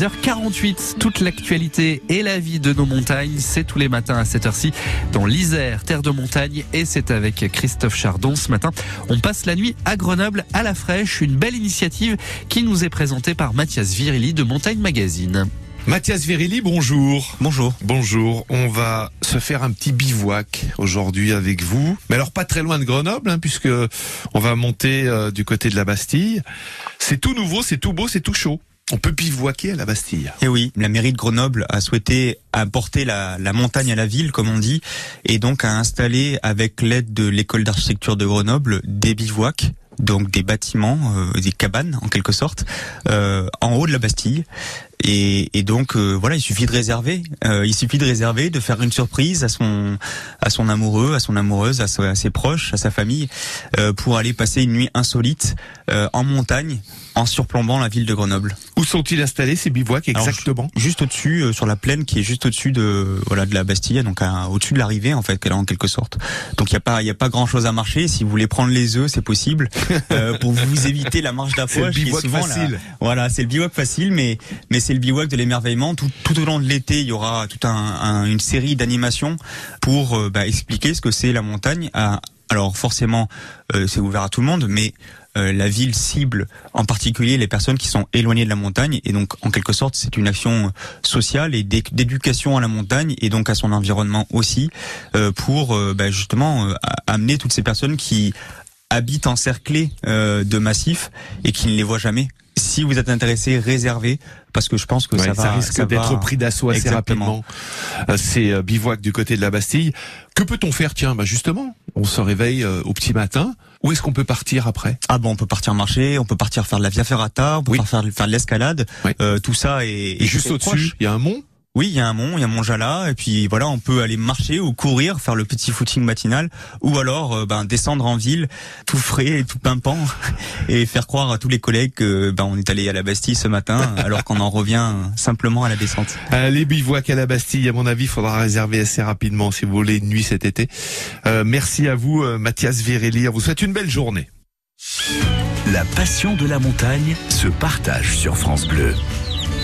6h48, toute l'actualité et la vie de nos montagnes, c'est tous les matins à cette heure-ci dans l'Isère, terre de montagne, et c'est avec Christophe Chardon. Ce matin, on passe la nuit à Grenoble à la fraîche, une belle initiative qui nous est présentée par Mathias Virilli de Montagne Magazine. Mathias Virilli, bonjour. Bonjour. Bonjour. On va se faire un petit bivouac aujourd'hui avec vous. Mais alors pas très loin de Grenoble, hein, puisque on va monter euh, du côté de la Bastille. C'est tout nouveau, c'est tout beau, c'est tout chaud. On peut bivouaquer à la Bastille. Et eh oui, la mairie de Grenoble a souhaité apporter la, la montagne à la ville, comme on dit, et donc a installé, avec l'aide de l'école d'architecture de Grenoble, des bivouacs donc des bâtiments, euh, des cabanes en quelque sorte, euh, en haut de la Bastille. Et, et donc euh, voilà, il suffit de réserver. Euh, il suffit de réserver, de faire une surprise à son à son amoureux, à son amoureuse, à, ses proches, à sa famille, euh, pour aller passer une nuit insolite en montagne, en surplombant la ville de Grenoble. Où sont-ils installés ces bivouacs exactement Juste au-dessus, sur la plaine qui est juste au-dessus de voilà de la Bastille, donc au-dessus de l'arrivée en fait, en quelque sorte. Donc il y a pas il y a pas grand-chose à marcher. Si vous voulez prendre les œufs, c'est possible pour vous éviter la marche d'approche. C'est le bivouac facile. voilà, c'est le bivouac facile, mais mais c'est le bivouac de l'émerveillement. Tout, tout, au long de l'été, il y aura toute un, une série d'animations pour euh, bah, expliquer ce que c'est la montagne. Alors forcément, euh, c'est ouvert à tout le monde, mais euh, la ville cible en particulier les personnes qui sont éloignées de la montagne. Et donc en quelque sorte c'est une action sociale et d'éducation à la montagne et donc à son environnement aussi pour bah, justement amener toutes ces personnes qui habitent encerclés de massifs et qui ne les voient jamais si vous êtes intéressé, réservez parce que je pense que ça, va, risque d'être pris d'assaut assez rapidement. Euh, c'est euh, bivouac du côté de la Bastille. Que peut-on faire? Tiens, bah justement, on se réveille euh, au petit matin. Où est-ce qu'on peut partir après? Ah bon, on peut partir marcher, on peut partir faire de la via ferrata, on peut faire, faire de l'escalade. tout ça est, est juste au-dessus. Il y a un mont oui, il y a un mont, il y a Mont Jala, et puis voilà, on peut aller marcher ou courir, faire le petit footing matinal, ou alors euh, ben, descendre en ville, tout frais et tout pimpant, et faire croire à tous les collègues que ben, on est allé à la Bastille ce matin, alors qu'on en revient simplement à la descente. Euh, les bivouacs à la Bastille, à mon avis, il faudra réserver assez rapidement si vous voulez une nuit cet été. Euh, merci à vous, Mathias Virelli. On vous souhaite une belle journée. La passion de la montagne se partage sur France Bleu.